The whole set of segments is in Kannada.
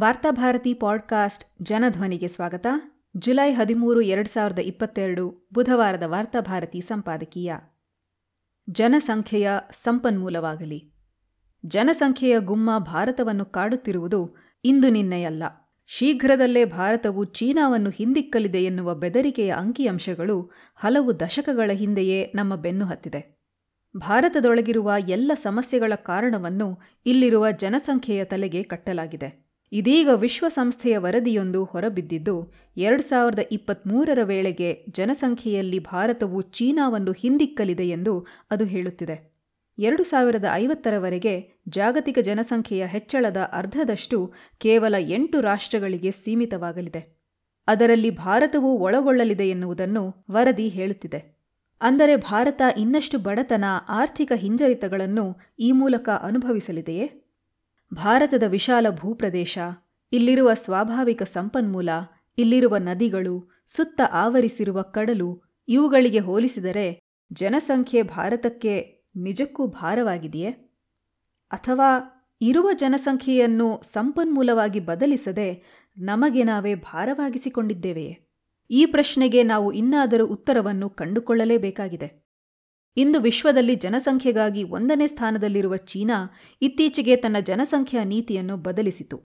ವಾರ್ತಾಭಾರತಿ ಪಾಡ್ಕಾಸ್ಟ್ ಜನಧ್ವನಿಗೆ ಸ್ವಾಗತ. ಜುಲೈ ಹದಿಮೂರು, ಎರಡು ಸಾವಿರದ ಇಪ್ಪತ್ತೆರಡು ಬುಧವಾರದ ವಾರ್ತಾಭಾರತಿ ಸಂಪಾದಕೀಯ. ಜನಸಂಖ್ಯೆಯ ಸಂಪನ್ಮೂಲವಾಗಲಿ. ಜನಸಂಖ್ಯೆಯ ಗುಮ್ಮ ಭಾರತವನ್ನು ಕಾಡುತ್ತಿರುವುದು ಇಂದು ನಿನ್ನೆಯಲ್ಲ. ಶೀಘ್ರದಲ್ಲೇ ಭಾರತವು ಚೀನಾವನ್ನು ಹಿಂದಿಕ್ಕಲಿದೆ ಎನ್ನುವ ಬೆದರಿಕೆಯ ಅಂಕಿಅಂಶಗಳು ಹಲವು ದಶಕಗಳ ಹಿಂದೆಯೇ ನಮ್ಮ ಬೆನ್ನು ಹತ್ತಿದೆ. ಭಾರತದೊಳಗಿರುವ ಎಲ್ಲ ಸಮಸ್ಯೆಗಳ ಕಾರಣವನ್ನು ಇಲ್ಲಿರುವ ಜನಸಂಖ್ಯೆಯ ತಲೆಗೆ ಕಟ್ಟಲಾಗಿದೆ. ಇದೀಗ ವಿಶ್ವಸಂಸ್ಥೆಯ ವರದಿಯೊಂದು ಹೊರಬಿದ್ದಿದ್ದು, ಎರಡು ಸಾವಿರದ ಇಪ್ಪತ್ತ್ಮೂರರ ವೇಳೆಗೆ ಜನಸಂಖ್ಯೆಯಲ್ಲಿ ಭಾರತವು ಚೀನಾವನ್ನು ಹಿಂದಿಕ್ಕಲಿದೆ ಎಂದು ಅದು ಹೇಳುತ್ತಿದೆ. ಎರಡು ಸಾವಿರದ ಐವತ್ತರವರೆಗೆ ಜಾಗತಿಕ ಜನಸಂಖ್ಯೆಯ ಹೆಚ್ಚಳದ ಅರ್ಧದಷ್ಟು ಕೇವಲ ಎಂಟು ರಾಷ್ಟ್ರಗಳಿಗೆ ಸೀಮಿತವಾಗಲಿದೆ. ಅದರಲ್ಲಿ ಭಾರತವೂ ಒಳಗೊಳ್ಳಲಿದೆ ಎನ್ನುವುದನ್ನು ವರದಿ ಹೇಳುತ್ತಿದೆ. ಅಂದರೆ ಭಾರತ ಇನ್ನಷ್ಟು ಬಡತನ, ಆರ್ಥಿಕ ಹಿಂಜರಿತಗಳನ್ನು ಈ ಮೂಲಕ ಅನುಭವಿಸಲಿದೆಯೇ? ಭಾರತದ ವಿಶಾಲ ಭೂಪ್ರದೇಶ, ಇಲ್ಲಿರುವ ಸ್ವಾಭಾವಿಕ ಸಂಪನ್ಮೂಲ, ಇಲ್ಲಿರುವ ನದಿಗಳು, ಸುತ್ತ ಆವರಿಸಿರುವ ಕಡಲು ಇವುಗಳಿಗೆ ಹೋಲಿಸಿದರೆ ಜನಸಂಖ್ಯೆ ಭಾರತಕ್ಕೆ ನಿಜಕ್ಕೂ ಭಾರವಾಗಿದೆಯೇ? ಅಥವಾ ಇರುವ ಜನಸಂಖ್ಯೆಯನ್ನು ಸಂಪನ್ಮೂಲವಾಗಿ ಬದಲಿಸದೆ ನಮಗೆ ನಾವೇ ಭಾರವಾಗಿಸಿಕೊಂಡಿದ್ದೇವೆಯೇ? ಈ ಪ್ರಶ್ನೆಗೆ ನಾವು ಇನ್ನಾದರೂ ಉತ್ತರವನ್ನು ಕಂಡುಕೊಳ್ಳಲೇಬೇಕಾಗಿದೆ. ಇಂದು ವಿಶ್ವದಲ್ಲಿ ಜನಸಂಖ್ಯೆಗಾಗಿ ಒಂದನೇ ಸ್ಥಾನದಲ್ಲಿರುವ ಚೀನಾ ಇತ್ತೀಚೆಗೆ ತನ್ನ ಜನಸಂಖ್ಯಾ ನೀತಿಯನ್ನು ಬದಲಿಸಿತು.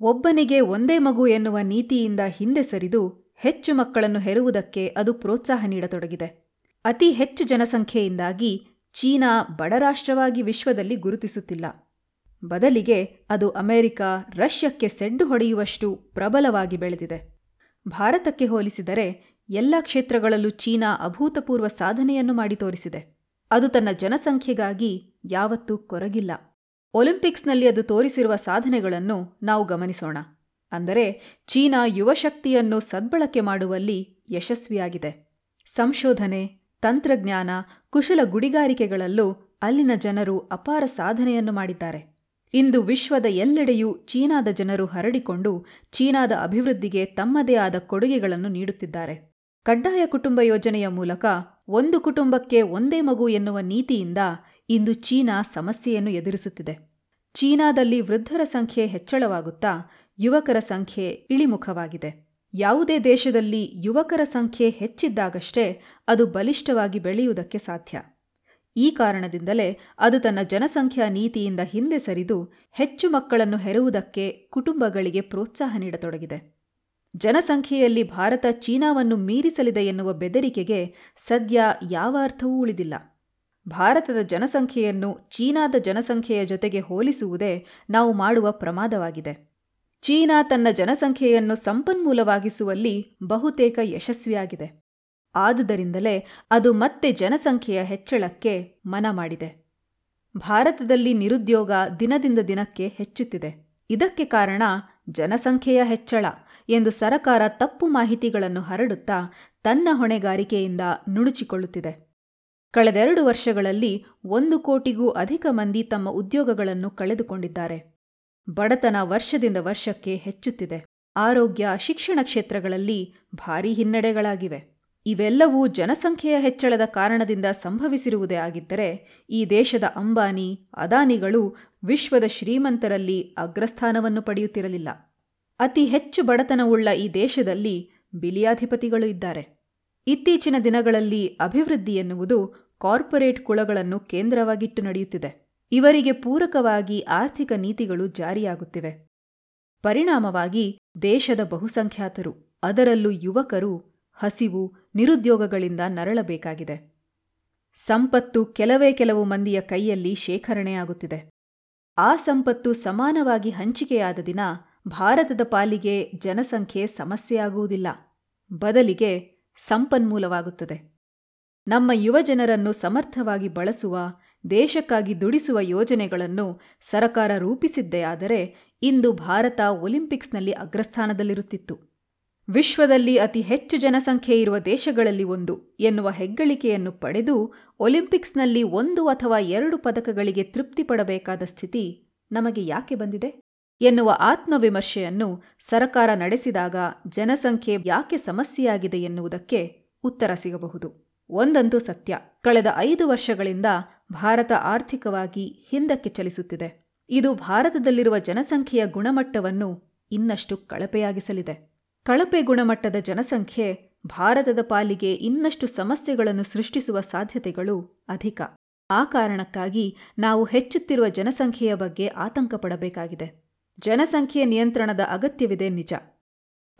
ಒಬ್ಬನಿಗೆ ಒಂದೇ ಮಗು ಎನ್ನುವ ನೀತಿಯಿಂದ ಹಿಂದೆ ಸರಿದು ಹೆಚ್ಚು ಮಕ್ಕಳನ್ನು ಹೆರುವುದಕ್ಕೆ ಅದು ಪ್ರೋತ್ಸಾಹ ನೀಡತೊಡಗಿದೆ. ಅತಿ ಹೆಚ್ಚು ಜನಸಂಖ್ಯೆಯಿಂದಾಗಿ ಚೀನಾ ಬಡರಾಷ್ಟ್ರವಾಗಿ ವಿಶ್ವದಲ್ಲಿ ಗುರುತಿಸುತ್ತಿಲ್ಲ. ಬದಲಿಗೆ ಅದು ಅಮೆರಿಕ, ರಷ್ಯಕ್ಕೆ ಸೆಡ್ಡು ಹೊಡೆಯುವಷ್ಟು ಪ್ರಬಲವಾಗಿ ಬೆಳೆದಿದೆ. ಭಾರತಕ್ಕೆ ಹೋಲಿಸಿದರೆ ಎಲ್ಲ ಕ್ಷೇತ್ರಗಳಲ್ಲೂ ಚೀನಾ ಅಭೂತಪೂರ್ವ ಸಾಧನೆಯನ್ನು ಮಾಡಿ ತೋರಿಸಿದೆ. ಅದು ತನ್ನ ಜನಸಂಖ್ಯೆಗಾಗಿ ಯಾವತ್ತೂ ಕೊರಗಿಲ್ಲ. ಒಲಿಂಪಿಕ್ಸ್ನಲ್ಲಿ ಅದು ತೋರಿಸಿರುವ ಸಾಧನೆಗಳನ್ನು ನಾವು ಗಮನಿಸೋಣ. ಅಂದರೆ ಚೀನಾ ಯುವಶಕ್ತಿಯನ್ನು ಸದ್ಬಳಕೆ ಮಾಡುವಲ್ಲಿ ಯಶಸ್ವಿಯಾಗಿದೆ. ಸಂಶೋಧನೆ, ತಂತ್ರಜ್ಞಾನ, ಕುಶಲ ಗುಡಿಗಾರಿಕೆಗಳಲ್ಲೂ ಅಲ್ಲಿನ ಜನರು ಅಪಾರ ಸಾಧನೆಯನ್ನು ಮಾಡಿದ್ದಾರೆ. ಇಂದು ವಿಶ್ವದ ಎಲ್ಲೆಡೆಯೂ ಚೀನಾದ ಜನರು ಹರಡಿಕೊಂಡು ಚೀನಾದ ಅಭಿವೃದ್ಧಿಗೆ ತಮ್ಮದೇ ಆದ ಕೊಡುಗೆಗಳನ್ನು ನೀಡುತ್ತಿದ್ದಾರೆ. ಕಡ್ಡಾಯ ಕುಟುಂಬ ಯೋಜನೆಯ ಮೂಲಕ ಒಂದು ಕುಟುಂಬಕ್ಕೆ ಒಂದೇ ಮಗು ಎನ್ನುವ ನೀತಿಯಿಂದ ಇಂದು ಚೀನಾ ಸಮಸ್ಯೆಯನ್ನು ಎದುರಿಸುತ್ತಿದೆ. ಚೀನಾದಲ್ಲಿ ವೃದ್ಧರ ಸಂಖ್ಯೆ ಹೆಚ್ಚಳವಾಗುತ್ತಾ ಯುವಕರ ಸಂಖ್ಯೆ ಇಳಿಮುಖವಾಗಿದೆ. ಯಾವುದೇ ದೇಶದಲ್ಲಿ ಯುವಕರ ಸಂಖ್ಯೆ ಹೆಚ್ಚಿದ್ದಾಗಷ್ಟೇ ಅದು ಬಲಿಷ್ಠವಾಗಿ ಬೆಳೆಯುವುದಕ್ಕೆ ಸಾಧ್ಯ. ಈ ಕಾರಣದಿಂದಲೇ ಅದು ತನ್ನ ಜನಸಂಖ್ಯಾ ನೀತಿಯಿಂದ ಹಿಂದೆ ಸರಿದು ಹೆಚ್ಚು ಮಕ್ಕಳನ್ನು ಹೆರುವುದಕ್ಕೆ ಕುಟುಂಬಗಳಿಗೆ ಪ್ರೋತ್ಸಾಹ ನೀಡತೊಡಗಿದೆ. ಜನಸಂಖ್ಯೆಯಲ್ಲಿ ಭಾರತ ಚೀನಾವನ್ನು ಮೀರಿಸಲಿದೆ ಎನ್ನುವ ಬೆದರಿಕೆಗೆ ಸದ್ಯ ಯಾವ ಅರ್ಥವೂ ಉಳಿದಿಲ್ಲ. ಭಾರತದ ಜನಸಂಖ್ಯೆಯನ್ನು ಚೀನಾದ ಜನಸಂಖ್ಯೆಯ ಜೊತೆಗೆ ಹೋಲಿಸುವುದೇ ನಾವು ಮಾಡುವ ಪ್ರಮಾದವಾಗಿದೆ. ಚೀನಾ ತನ್ನ ಜನಸಂಖ್ಯೆಯನ್ನು ಸಂಪನ್ಮೂಲವಾಗಿಸುವಲ್ಲಿ ಬಹುತೇಕ ಯಶಸ್ವಿಯಾಗಿದೆ. ಆದುದರಿಂದಲೇ ಅದು ಮತ್ತೆ ಜನಸಂಖ್ಯೆಯ ಹೆಚ್ಚಳಕ್ಕೆ ಮನ ಮಾಡಿದೆ ಭಾರತದಲ್ಲಿ ನಿರುದ್ಯೋಗ ದಿನದಿಂದ ದಿನಕ್ಕೆ ಹೆಚ್ಚುತ್ತಿದೆ. ಇದಕ್ಕೆ ಕಾರಣ ಜನಸಂಖ್ಯೆಯ ಹೆಚ್ಚಳ ಎಂದು ಸರಕಾರ ತಪ್ಪು ಮಾಹಿತಿಗಳನ್ನು ಹರಡುತ್ತಾ ತನ್ನ ಹೊಣೆಗಾರಿಕೆಯಿಂದ ನುಣುಚಿಕೊಳ್ಳುತ್ತಿದೆ. ಕಳೆದೆರಡು ವರ್ಷಗಳಲ್ಲಿ ಒಂದು ಕೋಟಿಗೂ ಅಧಿಕ ಮಂದಿ ತಮ್ಮ ಉದ್ಯೋಗಗಳನ್ನು ಕಳೆದುಕೊಂಡಿದ್ದಾರೆ. ಬಡತನ ವರ್ಷದಿಂದ ವರ್ಷಕ್ಕೆ ಹೆಚ್ಚುತ್ತಿದೆ. ಆರೋಗ್ಯ, ಶಿಕ್ಷಣ ಕ್ಷೇತ್ರಗಳಲ್ಲಿ ಭಾರೀ ಹಿನ್ನಡೆಗಳಾಗಿವೆ. ಇವೆಲ್ಲವೂ ಜನಸಂಖ್ಯೆಯ ಹೆಚ್ಚಳದ ಕಾರಣದಿಂದ ಸಂಭವಿಸಿರುವುದೇ ಆಗಿದ್ದರೆ ಈ ದೇಶದ ಅಂಬಾನಿ, ಅದಾನಿಗಳು ವಿಶ್ವದ ಶ್ರೀಮಂತರಲ್ಲಿ ಅಗ್ರಸ್ಥಾನವನ್ನು ಪಡೆಯುತ್ತಿರಲಿಲ್ಲ. ಅತಿ ಹೆಚ್ಚು ಬಡತನವುಳ್ಳ ಈ ದೇಶದಲ್ಲಿ ಬಿಲಿಯಾಧಿಪತಿಗಳು ಇದ್ದಾರೆ. ಇತ್ತೀಚಿನ ದಿನಗಳಲ್ಲಿ ಅಭಿವೃದ್ಧಿ ಎನ್ನುವುದು ಕಾರ್ಪೊರೇಟ್ ಕುಳಗಳನ್ನು ಕೇಂದ್ರವಾಗಿಟ್ಟು ನಡೆಯುತ್ತಿದೆ. ಇವರಿಗೆ ಪೂರಕವಾಗಿ ಆರ್ಥಿಕ ನೀತಿಗಳು ಜಾರಿಯಾಗುತ್ತಿವೆ. ಪರಿಣಾಮವಾಗಿ ದೇಶದ ಬಹುಸಂಖ್ಯಾತರು, ಅದರಲ್ಲೂ ಯುವಕರು, ಹಸಿವು, ನಿರುದ್ಯೋಗಗಳಿಂದ ನರಳಬೇಕಾಗಿದೆ. ಸಂಪತ್ತು ಕೆಲವೇ ಕೆಲವು ಮಂದಿಯ ಕೈಯಲ್ಲಿ ಶೇಖರಣೆಯಾಗುತ್ತಿದೆ. ಆ ಸಂಪತ್ತು ಸಮಾನವಾಗಿ ಹಂಚಿಕೆಯಾದ ದಿನ ಭಾರತದ ಪಾಲಿಗೆ ಜನಸಂಖ್ಯೆ ಸಮಸ್ಯೆಯಾಗುವುದಿಲ್ಲ. ಬದಲಿಗೆ ಸಂಪನ್ಮೂಲವಾಗುತ್ತದೆ. ನಮ್ಮ ಯುವಜನರನ್ನು ಸಮರ್ಥವಾಗಿ ಬಳಸುವ, ದೇಶಕ್ಕಾಗಿ ದುಡಿಸುವ ಯೋಜನೆಗಳನ್ನು ಸರಕಾರ ರೂಪಿಸಿದ್ದೇ ಆದರೆ ಇಂದು ಭಾರತ ಒಲಿಂಪಿಕ್ಸ್ನಲ್ಲಿ ಅಗ್ರಸ್ಥಾನದಲ್ಲಿರುತ್ತಿತ್ತು. ವಿಶ್ವದಲ್ಲಿ ಅತಿ ಹೆಚ್ಚು ಜನಸಂಖ್ಯೆ ಇರುವ ದೇಶಗಳಲ್ಲಿ ಒಂದು ಎನ್ನುವ ಹೆಗ್ಗಳಿಕೆಯನ್ನು ಪಡೆದು ಒಲಿಂಪಿಕ್ಸ್ನಲ್ಲಿ ಒಂದು ಅಥವಾ ಎರಡು ಪದಕಗಳಿಗೆ ತೃಪ್ತಿಪಡಬೇಕಾದ ಸ್ಥಿತಿ ನಮಗೆ ಯಾಕೆ ಬಂದಿದೆ? ಎನ್ನುವ ಆತ್ಮವಿಮರ್ಶೆಯನ್ನು ಸರಕಾರ ನಡೆಸಿದಾಗ ಜನಸಂಖ್ಯೆ ಯಾಕೆ ಸಮಸ್ಯೆಯಾಗಿದೆ ಎನ್ನುವುದಕ್ಕೆ ಉತ್ತರ ಸಿಗಬಹುದು. ಒಂದಂತೂ ಸತ್ಯ. ಕಳೆದ ಐದು ವರ್ಷಗಳಿಂದ ಭಾರತ ಆರ್ಥಿಕವಾಗಿ ಹಿಂದಕ್ಕೆ ಚಲಿಸುತ್ತಿದೆ. ಇದು ಭಾರತದಲ್ಲಿರುವ ಜನಸಂಖ್ಯೆಯ ಗುಣಮಟ್ಟವನ್ನು ಇನ್ನಷ್ಟು ಕಳಪೆಯಾಗಿಸಲಿದೆ. ಕಳಪೆ ಗುಣಮಟ್ಟದ ಜನಸಂಖ್ಯೆ ಭಾರತದ ಪಾಲಿಗೆ ಇನ್ನಷ್ಟು ಸಮಸ್ಯೆಗಳನ್ನು ಸೃಷ್ಟಿಸುವ ಸಾಧ್ಯತೆಗಳು ಅಧಿಕ. ಆ ಕಾರಣಕ್ಕಾಗಿ ನಾವು ಹೆಚ್ಚುತ್ತಿರುವ ಜನಸಂಖ್ಯೆಯ ಬಗ್ಗೆ ಆತಂಕ ಪಡಬೇಕಾಗಿದೆ ಜನಸಂಖ್ಯೆ ನಿಯಂತ್ರಣದ ಅಗತ್ಯವಿದೆ ನಿಜ.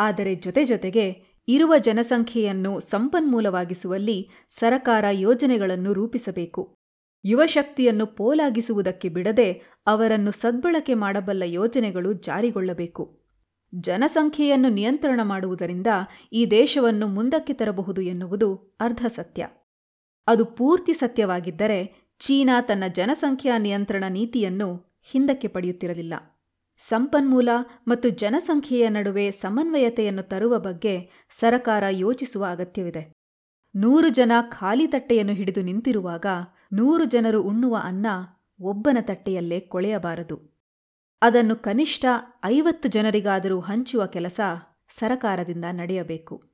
ಆದರೆ ಜೊತೆ ಜೊತೆಗೆ ಇರುವ ಜನಸಂಖ್ಯೆಯನ್ನು ಸಂಪನ್ಮೂಲವಾಗಿಸುವಲ್ಲಿ ಸರಕಾರ ಯೋಜನೆಗಳನ್ನು ರೂಪಿಸಬೇಕು. ಯುವಶಕ್ತಿಯನ್ನು ಪೋಲಾಗಿಸುವುದಕ್ಕೆ ಬಿಡದೆ ಅವರನ್ನು ಸದ್ಬಳಕೆ ಮಾಡಬಲ್ಲ ಯೋಜನೆಗಳು ಜಾರಿಗೊಳ್ಳಬೇಕು. ಜನಸಂಖ್ಯೆಯನ್ನು ನಿಯಂತ್ರಣ ಮಾಡುವುದರಿಂದ ಈ ದೇಶವನ್ನು ಮುಂದಕ್ಕೆ ತರಬಹುದು ಎನ್ನುವುದು ಅರ್ಧ ಸತ್ಯ. ಅದು ಪೂರ್ತಿ ಸತ್ಯವಾಗಿದ್ದರೆ ಚೀನಾ ತನ್ನ ಜನಸಂಖ್ಯಾ ನಿಯಂತ್ರಣ ನೀತಿಯನ್ನು ಹಿಂದಕ್ಕೆ ಪಡೆಯುತ್ತಿರಲಿಲ್ಲ. ಸಂಪನ್ಮೂಲ ಮತ್ತು ಜನಸಂಖ್ಯೆಯ ನಡುವೆ ಸಮನ್ವಯತೆಯನ್ನು ತರುವ ಬಗ್ಗೆ ಸರಕಾರ ಯೋಚಿಸುವ ಅಗತ್ಯವಿದೆ. ನೂರು ಜನ ಖಾಲಿ ತಟ್ಟೆಯನ್ನು ಹಿಡಿದು ನಿಂತಿರುವಾಗ ನೂರು ಜನರು ಉಣ್ಣುವ ಅನ್ನ ಒಬ್ಬನ ತಟ್ಟೆಯಲ್ಲೇ ಕೊಳೆಯಬಾರದು. ಅದನ್ನು ಕನಿಷ್ಠ ಐವತ್ತು ಜನರಿಗಾದರೂ ಹಂಚುವ ಕೆಲಸ ಸರಕಾರದಿಂದ ನಡೆಯಬೇಕು.